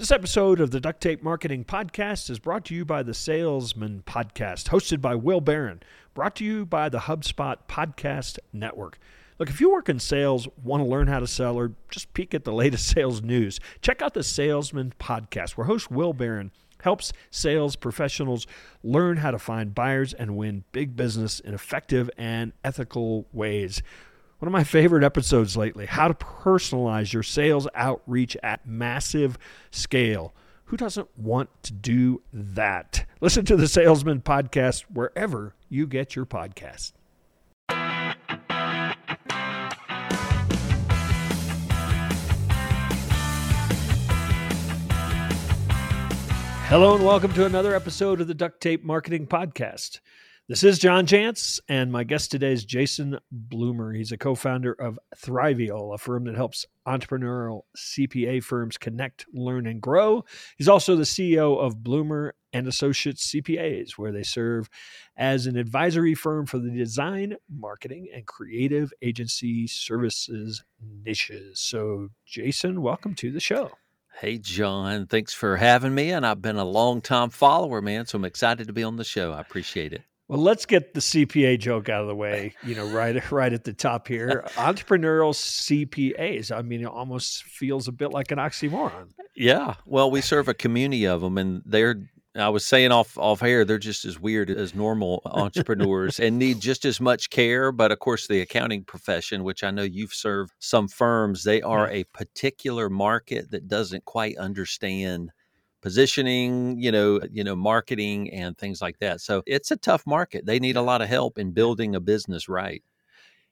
This episode of the Duct Tape Marketing Podcast is brought to you by the Salesman Podcast, hosted by Will Barron, brought to you by the HubSpot Podcast Network. Look, if you work in sales, want to learn how to sell, or just peek at the latest sales news, check out the Salesman Podcast, where host Will Barron helps sales professionals learn how to find buyers and win big business in effective and ethical ways. One of my favorite episodes lately how to personalize your sales outreach at massive scale. Who doesn't want to do that? Listen to the Salesman Podcast wherever you get your podcast. Hello and welcome to another episode of the Duct Tape Marketing Podcast. This is John Jantsch, and my guest today is Jason Blumer. He's a co founder of Thriveal, a firm that helps entrepreneurial CPA firms connect, learn, and grow. He's also the CEO of Blumer and Associates CPAs, where they serve as an advisory firm for the design, marketing, and creative agency services niches. So, Jason, welcome to the show. Hey, John, thanks for having me. And I've been a long time follower, man. So I'm excited to be on the show. I appreciate it. Well, let's get the CPA joke out of the way. You know, right, right at the top here. Entrepreneurial CPAs. I mean, it almost feels a bit like an oxymoron. Yeah. Well, we serve a community of them, and they're. I was saying off off air, they're just as weird as normal entrepreneurs and need just as much care. But of course, the accounting profession, which I know you've served some firms, they are a particular market that doesn't quite understand positioning, you know, you know, marketing and things like that. So it's a tough market. They need a lot of help in building a business right.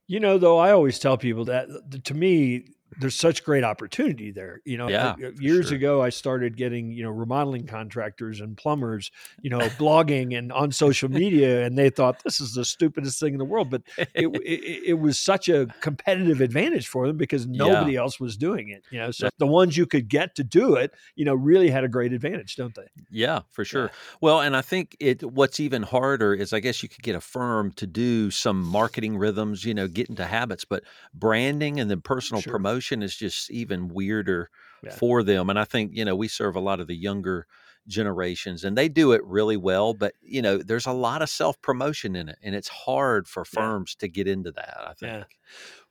You know, though, I always tell people that uh, to me, there's such great opportunity there. You know, yeah, uh, years sure. ago, I started getting, you know, remodeling contractors and plumbers, you know, blogging and on social media, and they thought this is the stupidest thing in the world. But it, it, it was such a competitive advantage for them because nobody yeah. else was doing it. You know, so the ones you could get to do it, you know, really had a great advantage, don't they? Yeah, for sure. Well, and I think it. What's even harder is, I guess, you could get a firm to do some marketing rhythms, you know, get into habits, but branding and then personal Sure. promotion is just even weirder Yeah. for them. And I think, you know, we serve a lot of the younger generations and they do it really well, but you know, there's a lot of self-promotion in it and it's hard for Yeah. firms to get into that, I think. Yeah.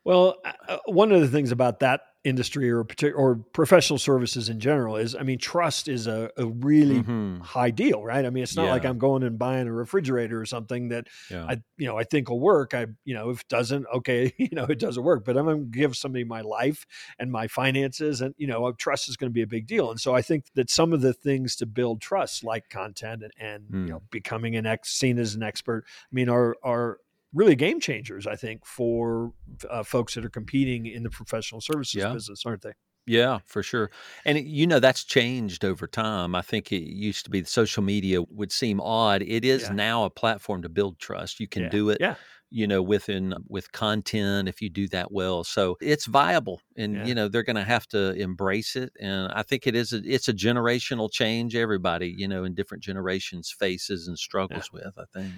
Well, uh, one of the things about that industry or or professional services in general is, I mean, trust is a, a really Mhm. high deal, right? I mean, it's not like I'm going and buying a refrigerator or something that Yeah. I, you know, I think will work. I, you know, if it doesn't, okay, you know, it doesn't work. But I'm going to give somebody my life and my finances, and you know, trust is going to be a big deal. And so I think that some of the things to build trust, like content and, and you Mm. know, becoming an ex, seen as an expert, I mean, are are really game changers. I think for uh, folks that are competing in the professional services Yeah. business, aren't they? Yeah, for sure. And you know that's changed over time. I think it used to be the social media would seem odd. It is Yeah. now a platform to build trust. You can Yeah. do it, Yeah. you know, within with content if you do that well. So it's viable, and you know they're going to have to embrace it. And I think it is a, it's a generational change. Everybody, you know, in different generations faces and struggles with. I think.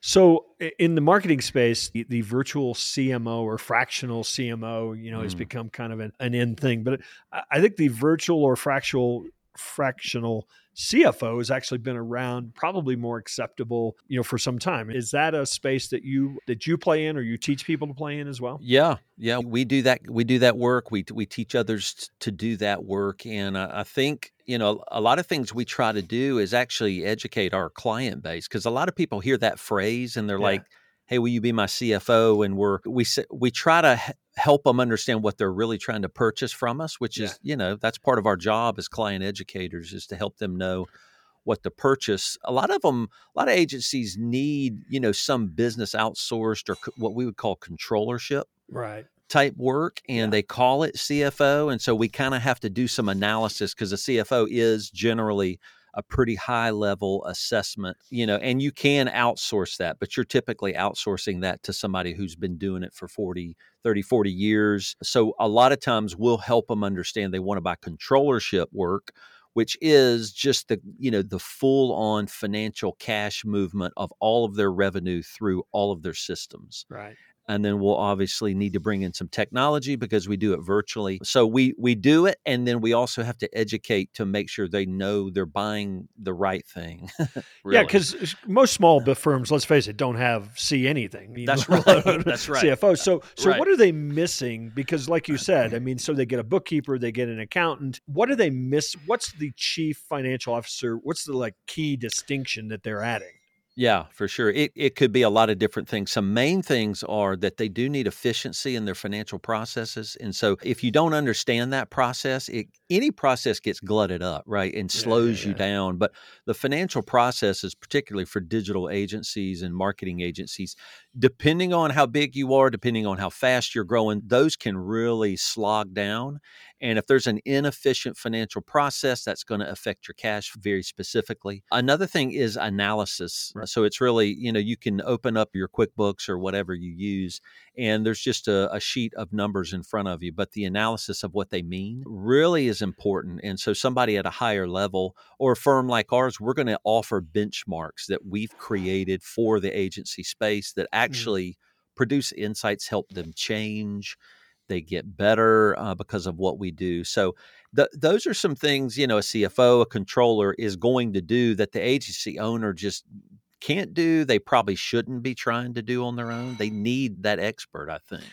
So in the marketing space, the, the virtual CMO or fractional CMO, you know, has Mm. become kind of an, an in thing. But I, I think the virtual or fractional fractional CFO has actually been around, probably more acceptable, you know, for some time. Is that a space that you that you play in, or you teach people to play in as well? Yeah, yeah, we do that. We do that work. We we teach others to do that work, and I, I think you know a lot of things we try to do is actually educate our client base because a lot of people hear that phrase and they're Yeah. like, "Hey, will you be my CFO?" And we're we we try to help them understand what they're really trying to purchase from us, which Yeah. is you know that's part of our job as client educators is to help them know what to purchase. A lot of them, a lot of agencies need, you know, some business outsourced or c- what we would call controllership Right. type work and Yeah. they call it CFO. And so we kind of have to do some analysis because a CFO is generally a pretty high level assessment, you know, and you can outsource that, but you're typically outsourcing that to somebody who's been doing it for 40, 30, 40 years. So a lot of times we'll help them understand they want to buy controllership work which is just the you know the full on financial cash movement of all of their revenue through all of their systems Right. And then we'll obviously need to bring in some technology because we do it virtually. So we we do it, and then we also have to educate to make sure they know they're buying the right thing. really. Yeah, because most small firms, let's face it, don't have see anything. That's know, right. That's right. CFO. So so right. what are they missing? Because like you said, I mean, so they get a bookkeeper, they get an accountant. What do they miss? What's the chief financial officer? What's the like key distinction that they're adding? Yeah, for sure. It it could be a lot of different things. Some main things are that they do need efficiency in their financial processes. And so if you don't understand that process, it any process gets glutted up, right? And slows yeah, yeah, you down. But the financial processes, particularly for digital agencies and marketing agencies, depending on how big you are, depending on how fast you're growing, those can really slog down. And if there's an inefficient financial process, that's going to affect your cash very specifically. Another thing is analysis. Right. So it's really, you know, you can open up your QuickBooks or whatever you use, and there's just a, a sheet of numbers in front of you. But the analysis of what they mean really is important. And so somebody at a higher level or a firm like ours, we're going to offer benchmarks that we've created for the agency space that mm. actually mm. produce insights, help them change they get better uh, because of what we do. So th- those are some things you know a CFO, a controller is going to do that the agency owner just can't do. They probably shouldn't be trying to do on their own. They need that expert, I think.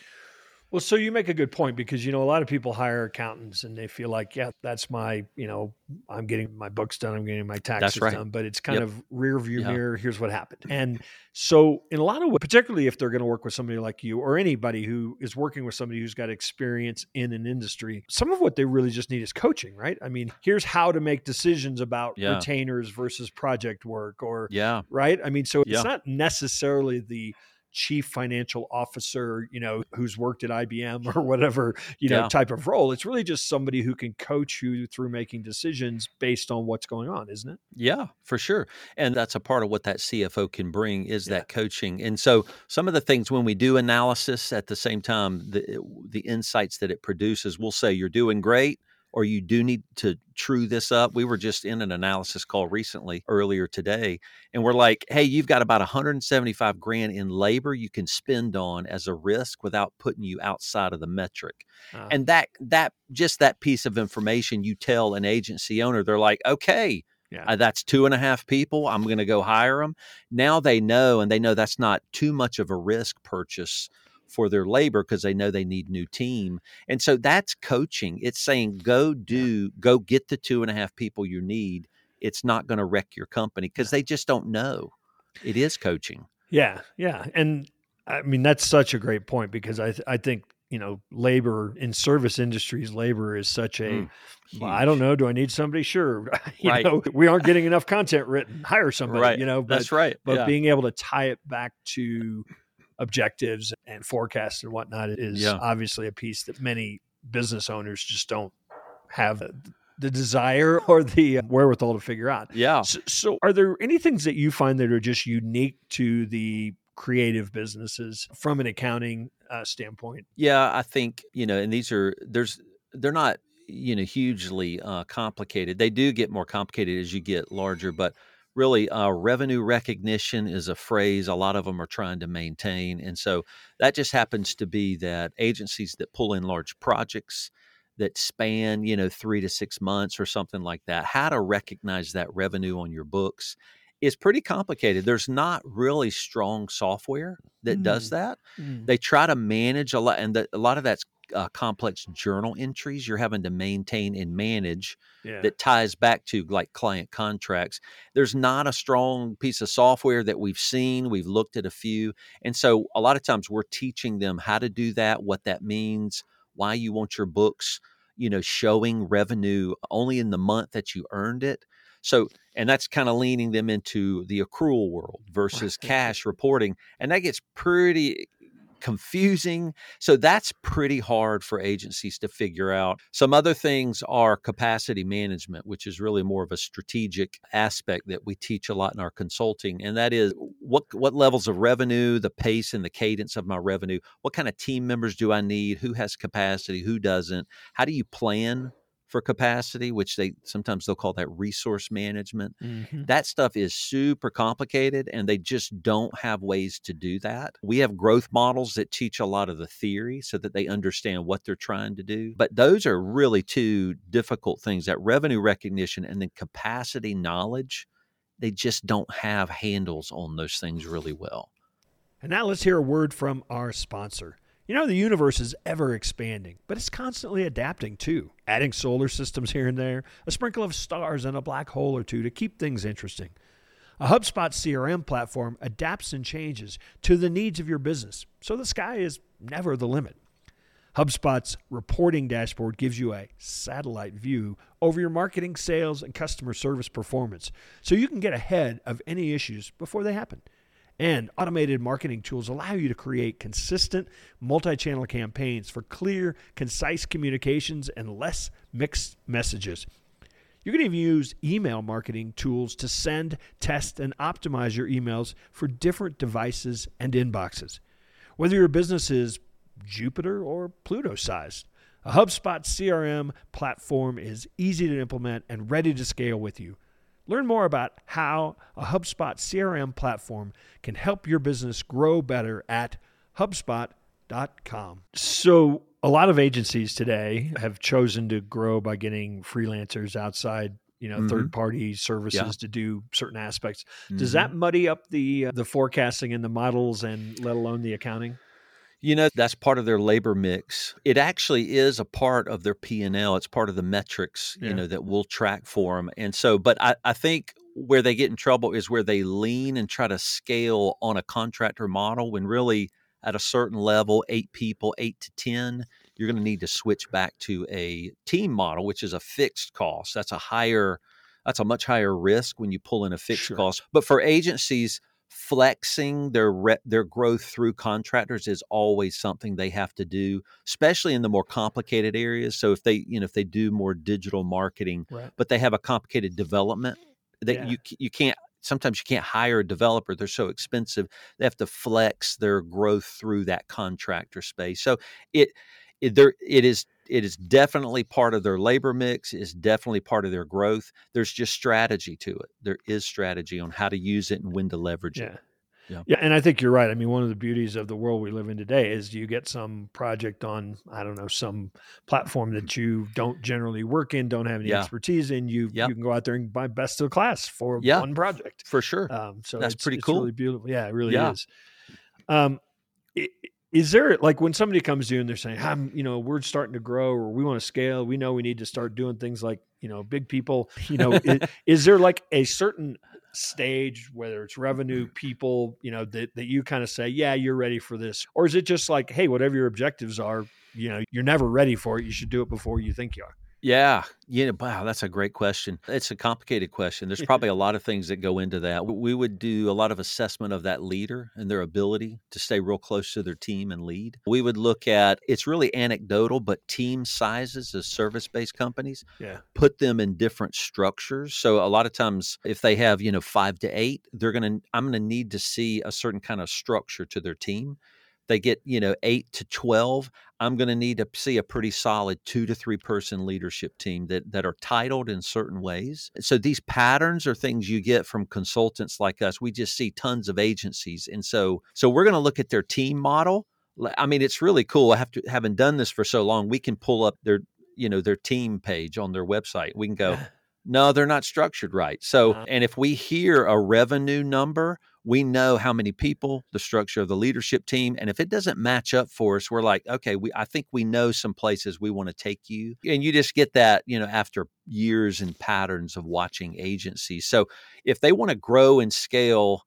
Well, so you make a good point because you know a lot of people hire accountants and they feel like, yeah, that's my, you know, I'm getting my books done, I'm getting my taxes right. done, but it's kind yep. of rear view yeah. mirror. Here's what happened, and so in a lot of ways, particularly if they're going to work with somebody like you or anybody who is working with somebody who's got experience in an industry, some of what they really just need is coaching, right? I mean, here's how to make decisions about yeah. retainers versus project work, or yeah, right. I mean, so it's not necessarily the chief financial officer, you know, who's worked at IBM or whatever, you know, yeah. type of role. It's really just somebody who can coach you through making decisions based on what's going on, isn't it? Yeah, for sure. And that's a part of what that CFO can bring is yeah. that coaching. And so some of the things when we do analysis at the same time, the the insights that it produces, we'll say you're doing great or you do need to true this up. We were just in an analysis call recently earlier today, and we're like, hey, you've got about 175 grand in labor you can spend on as a risk without putting you outside of the metric. Uh, and that that just that piece of information you tell an agency owner, they're like, okay. Yeah. Uh, that's two and a half people. I'm going to go hire them. Now they know, and they know that's not too much of a risk purchase for their labor because they know they need new team. And so that's coaching. It's saying go do, go get the two and a half people you need. It's not going to wreck your company because they just don't know. It is coaching. Yeah, yeah, and I mean that's such a great point because I th- I think you know labor in service industries labor is such a mm, well, I don't know do I need somebody sure you right. know we aren't getting enough content written hire somebody right. you know but, that's right but yeah. being able to tie it back to objectives and forecasts and whatnot is yeah. obviously a piece that many business owners just don't have the desire or the wherewithal to figure out. Yeah. So, so, are there any things that you find that are just unique to the creative businesses from an accounting uh, standpoint? Yeah, I think, you know, and these are, there's, they're not, you know, hugely uh, complicated. They do get more complicated as you get larger, but really uh, revenue recognition is a phrase a lot of them are trying to maintain and so that just happens to be that agencies that pull in large projects that span you know three to six months or something like that how to recognize that revenue on your books is pretty complicated there's not really strong software that mm. does that mm. they try to manage a lot and the, a lot of that's uh, complex journal entries you're having to maintain and manage yeah. that ties back to like client contracts. There's not a strong piece of software that we've seen. We've looked at a few. And so a lot of times we're teaching them how to do that, what that means, why you want your books, you know, showing revenue only in the month that you earned it. So, and that's kind of leaning them into the accrual world versus cash reporting. And that gets pretty confusing. So that's pretty hard for agencies to figure out. Some other things are capacity management, which is really more of a strategic aspect that we teach a lot in our consulting. And that is what what levels of revenue, the pace and the cadence of my revenue, what kind of team members do I need, who has capacity, who doesn't, how do you plan for capacity, which they sometimes they'll call that resource management. Mhm. That stuff is super complicated and they just don't have ways to do that. We have growth models that teach a lot of the theory so that they understand what they're trying to do. But those are really two difficult things that revenue recognition and then capacity knowledge, they just don't have handles on those things really well. And now let's hear a word from our sponsor. You know, the universe is ever expanding, but it's constantly adapting too, adding solar systems here and there, a sprinkle of stars, and a black hole or two to keep things interesting. A HubSpot CRM platform adapts and changes to the needs of your business, so the sky is never the limit. HubSpot's reporting dashboard gives you a satellite view over your marketing, sales, and customer service performance, so you can get ahead of any issues before they happen. And automated marketing tools allow you to create consistent multi channel campaigns for clear, concise communications and less mixed messages. You can even use email marketing tools to send, test, and optimize your emails for different devices and inboxes. Whether your business is Jupiter or Pluto sized, a HubSpot CRM platform is easy to implement and ready to scale with you. Learn more about how a HubSpot CRM platform can help your business grow better at HubSpot.com. So, a lot of agencies today have chosen to grow by getting freelancers outside, you know, Mhm. third party services Yeah. to do certain aspects. Does Mhm. that muddy up the uh, the forecasting and the models and let alone the accounting? You know, that's part of their labor mix. It actually is a part of their P&L. It's part of the metrics, Yeah. you know, that we'll track for them. And so, but I, I think where they get in trouble is where they lean and try to scale on a contractor model when really at a certain level, eight people, eight to 10, you're going to need to switch back to a team model, which is a fixed cost. That's a higher, that's a much higher risk when you pull in a fixed Sure. cost. But for agencies, flexing their re- their growth through contractors is always something they have to do, especially in the more complicated areas. So if they, you know, if they do more digital marketing, Right. but they have a complicated development that Yeah. you you can't sometimes you can't hire a developer they're so expensive they have to flex their growth through that contractor space so it, it there it is it is definitely part of their labor mix is definitely part of their growth there's just strategy to it there is strategy on how to use it and when to leverage Yeah. it Yeah. Yeah, and I think you're right. I mean, one of the beauties of the world we live in today is you get some project on, I don't know, some platform that you don't generally work in, don't have any Yeah. expertise in. You Yep. you can go out there and buy best of class for Yeah. one project. for sure Um, so That's it's, pretty it's cool. Really beautiful. Yeah, it really Yeah. is. Um, i- is there like when somebody comes to you and they're saying, "I'm, you know, we're starting to grow, or we want to scale. We know we need to start doing things like, you know, big people. You know, is, is there like a certain stage, whether it's revenue, people, you know, that that you kind of say, yeah, you're ready for this, or is it just like, hey, whatever your objectives are, you know, you're never ready for it. You should do it before you think you are. Yeah, yeah. Wow, that's a great question. It's a complicated question. There's probably a lot of things that go into that. We would do a lot of assessment of that leader and their ability to stay real close to their team and lead. We would look at it's really anecdotal, but team sizes as service based companies Yeah. put them in different structures. So a lot of times, if they have you know five to eight, they're gonna I'm gonna need to see a certain kind of structure to their team. They get you know eight to twelve. I'm going to need to see a pretty solid two to three person leadership team that that are titled in certain ways. So these patterns are things you get from consultants like us. We just see tons of agencies, and so so we're going to look at their team model. I mean, it's really cool. I have to having done this for so long, we can pull up their you know their team page on their website. We can go. No, they're not structured right. So, Uh-huh. and if we hear a revenue number, we know how many people, the structure of the leadership team, and if it doesn't match up for us, we're like, okay, we I think we know some places we want to take you. And you just get that, you know, after years and patterns of watching agencies. So, if they want to grow and scale,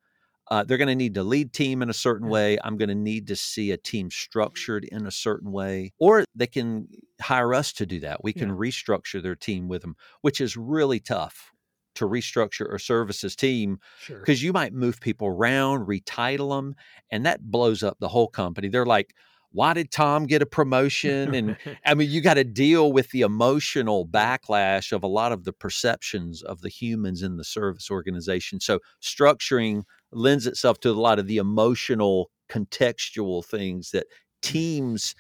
uh, they're going to need to lead team in a certain way. I'm going to need to see a team structured in a certain way, or they can hire us to do that. We can Yeah. restructure their team with them, which is really tough to restructure a services team Sure. because you might move people around, retitle them, and that blows up the whole company. They're like, why did Tom get a promotion? And I mean, you got to deal with the emotional backlash of a lot of the perceptions of the humans in the service organization. So structuring lends itself to a lot of the emotional, contextual things that mm. teams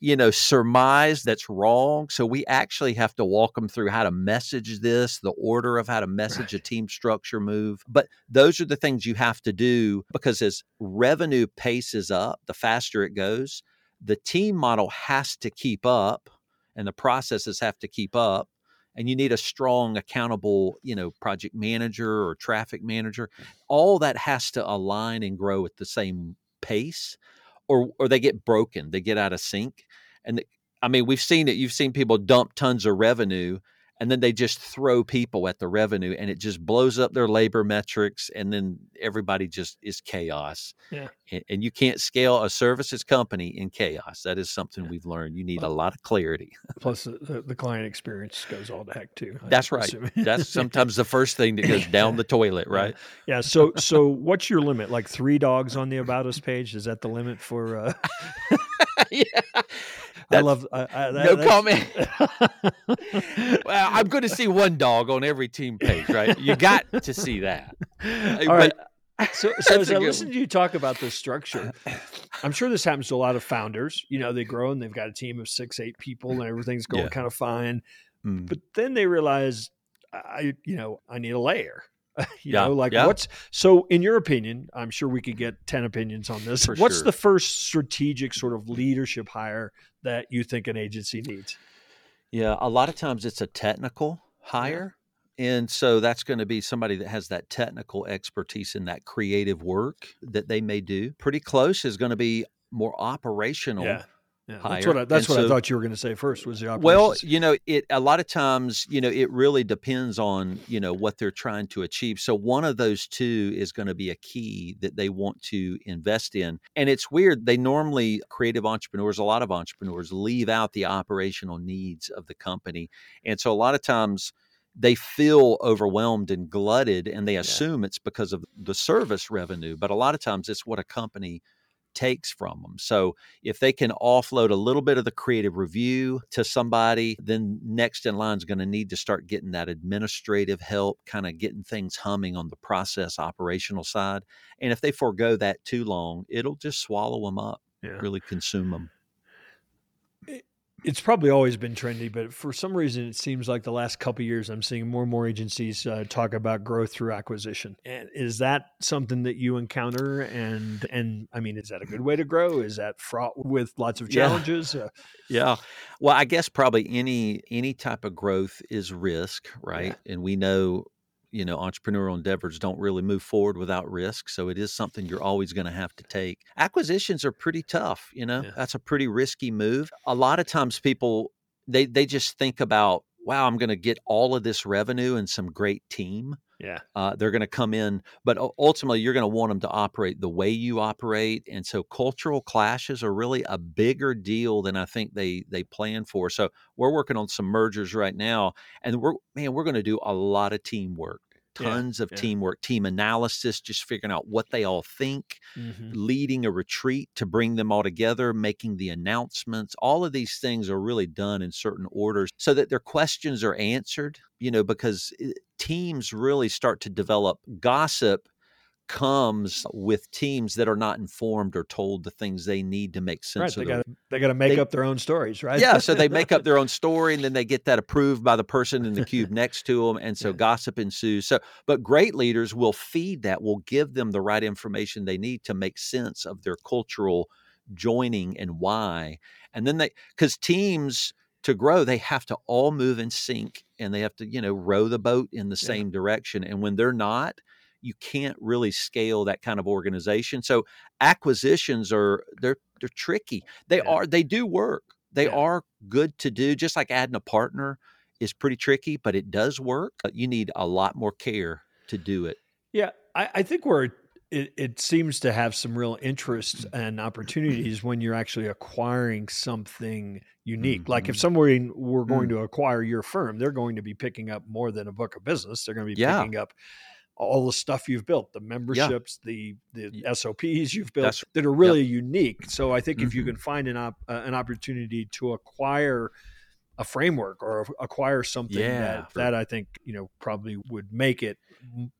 you know, surmise that's wrong. So we actually have to walk them through how to message this, the order of how to message right. a team structure move. But those are the things you have to do because as revenue paces up, the faster it goes, the team model has to keep up and the processes have to keep up and you need a strong accountable you know project manager or traffic manager all that has to align and grow at the same pace or or they get broken they get out of sync and i mean we've seen it you've seen people dump tons of revenue and then they just throw people at the revenue and it just blows up their labor metrics and then everybody just is chaos yeah. and, and you can't scale a services company in chaos. That is something yeah. we've learned. You need well, a lot of clarity. Plus the, the, client experience goes all the heck too that's right. that's sometimes the first thing that goes down the toilet right? Yeah. yeah so so what's your limit? Like three dogs on the about us page? Is that the limit for uh yeah I love. I, I, that, no comment. well, I'm going to see one dog on every team page, right? You got to see that. All right. So, so as I listen to you talk about this structure, I'm sure this happens to a lot of founders. You know, they grow and they've got a team of six, eight people, and everything's going yeah. kind of fine. Mm. But then they realize, I, you know, I need a layer. you yeah, know, like yeah. what's so in your opinion, I'm sure we could get 10 opinions on this. For what's sure. the first strategic sort of leadership hire that you think an agency needs? Yeah, a lot of times it's a technical hire. And so that's going to be somebody that has that technical expertise in that creative work that they may do. Pretty close is going to be more operational. Yeah. Yeah, that's what I, that's what so, I thought you were going to say first was the operations. Well, you know, it a lot of times, you know, it really depends on you know what they're trying to achieve. So one of those two is going to be a key that they want to invest in. And it's weird; they normally creative entrepreneurs, a lot of entrepreneurs, leave out the operational needs of the company, and so a lot of times they feel overwhelmed and glutted and they assume yeah. it's because of the service revenue but a lot of times it's what a company takes from them. So if they can offload a little bit of the creative review to somebody, then next in line is going to need to start getting that administrative help, kind of getting things humming on the process operational side. And if they forego that too long, it'll just swallow them up, yeah. really consume them eh, it's probably always been trendy, but for some reason, it seems like the last couple years, I'm seeing more and more agencies uh, talk about growth through acquisition. And is that something that you encounter? And and I mean, is that a good way to grow? Is that fraught with lots of challenges? Yeah. Uh, yeah. Well, I guess probably any any type of growth is risk, right? Yeah. And we know you know entrepreneurial endeavors don't really move forward without risk so it is something you're always going to have to take. Acquisitions are pretty tough you know? Yeah. that's a pretty risky move. A lot of times people they they just think about wow i'm going to get all of this revenue and some great team. Yeah. Uh, they're going to come in but ultimately you're going to want them to operate the way you operate and so cultural clashes are really a bigger deal than i think they they plan for. So we're working on some mergers right now and we're man we're going to do a lot of teamwork tons yeah, of yeah. teamwork, team analysis, just figuring out what they all think, mm-hmm. leading a retreat to bring them all together, making the announcements. All of these things are really done in certain orders so that their questions are answered, you know, because eh, teams really start to develop gossip comes with teams that are not informed or told the things they need to make sense right, they got they got to make they, up their own stories right yeah so they make up their own story and then they get that approved by the person in the cube next to them and so yeah. gossip ensues so but great leaders will feed that will give them the right information they need to make sense of their cultural joining and why and then they because teams to grow they have to all move in sync and they have to you know row the boat in the yeah. same direction and when they're not you can't really scale that kind of organization. So acquisitions are they're they're tricky. They yeah. are they do work. They yeah. are good to do. Just like adding a partner is pretty tricky, but it does work. You need a lot more care to do it. Yeah, I, I think we're it, it, seems to have some real interest and opportunities when you're actually acquiring something unique. Mm-hmm. Like if mm-hmm. somebody were going mm-hmm. to acquire your firm, they're going to be picking up more than a book of business. They're going to be yeah. picking up all the stuff you've built, the memberships, yeah. the the SOPs you've built That's, that are really yep. unique. So I think mm-hmm. if you mm-hmm. can find an op, uh, an opportunity to acquire a framework or acquire something yeah, that for, that I think you know probably would make it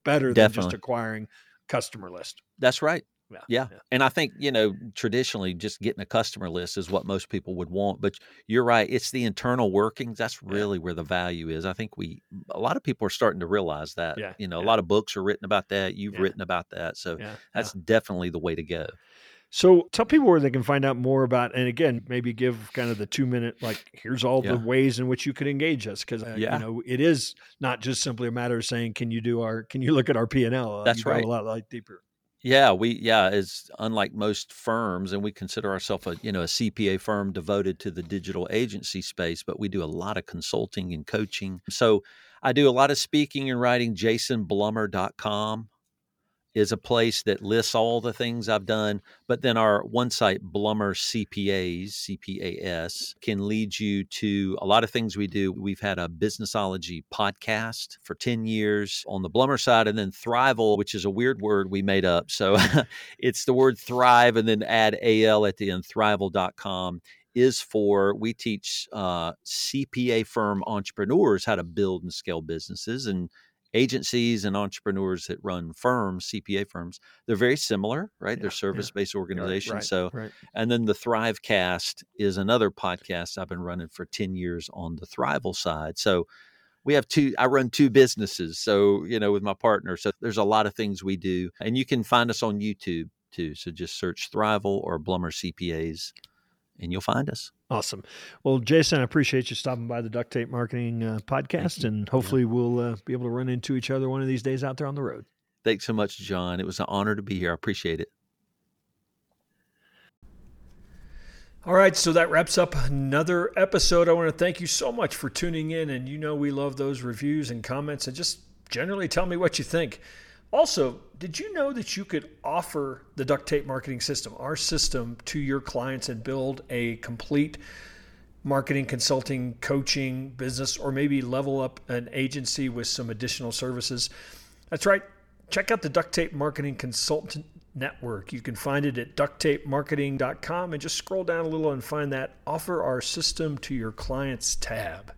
better definitely. than just acquiring customer list. That's right. Yeah. yeah. yeah. And I think, you know, traditionally just getting a customer list is what most people would want. But you're right. It's the internal workings. That's really yeah. where the value is. I think we, a lot of people are starting to realize that. Yeah. You know, a lot of books are written about that. You've written about that. So that's definitely the way to go. So tell people where they can find out more about, and again, maybe give kind of the two minute, like, here's all yeah. the ways in which you can engage us. Cause, uh, yeah. you know, it is not just simply a matter of saying, can you do our, can you look at our P and L? Uh, That's right. A lot like deeper. Yeah, we yeah, it's unlike most firms, and we consider ourselves a you know a CPA firm devoted to the digital agency space, but we do a lot of consulting and coaching. So I do a lot of speaking and writing. JasonBlumer.com is a place that lists all the things I've done. But then our one site, Blumer CPAs, CPAS, can lead you to a lot of things we do. We've had a businessology podcast for 10 years on the Blumer side, and then Thriveal, which is a weird word we made up. So it's the word thrive and then add AL at the end, thriveal.com is for we teach uh, CPA firm entrepreneurs how to build and scale businesses and agencies and entrepreneurs that run firms, CPA firms, they're very similar, right? Yeah, they're service based yeah. organizations. Right, so, right. and then the Thrivecast is another podcast I've been running for 10 years on the Thriveal side. So, we have two, I run two businesses. So, you know, with my partner. So, there's a lot of things we do. And you can find us on YouTube too. So, just search Thriveal or Blumer CPAs and you'll find us. Awesome. Well, Jason, I appreciate you stopping by the Duct Tape Marketing uh, podcast, and hopefully yeah. we'll uh, be able to run into each other one of these days out there on the road. Thanks so much, John. It was an honor to be here. I appreciate it. All right, so that wraps up another episode. I want to thank you so much for tuning in, and you know we love those reviews and comments, and just generally tell me what you think. Also, did you know that you could offer the duct tape marketing system, our system, to your clients and build a complete marketing, consulting, coaching business, or maybe level up an agency with some additional services? That's right. Check out the Duct Tape Marketing Consultant Network. You can find it at ducttapemarketing.com and just scroll down a little and find that Offer Our System to Your Clients tab.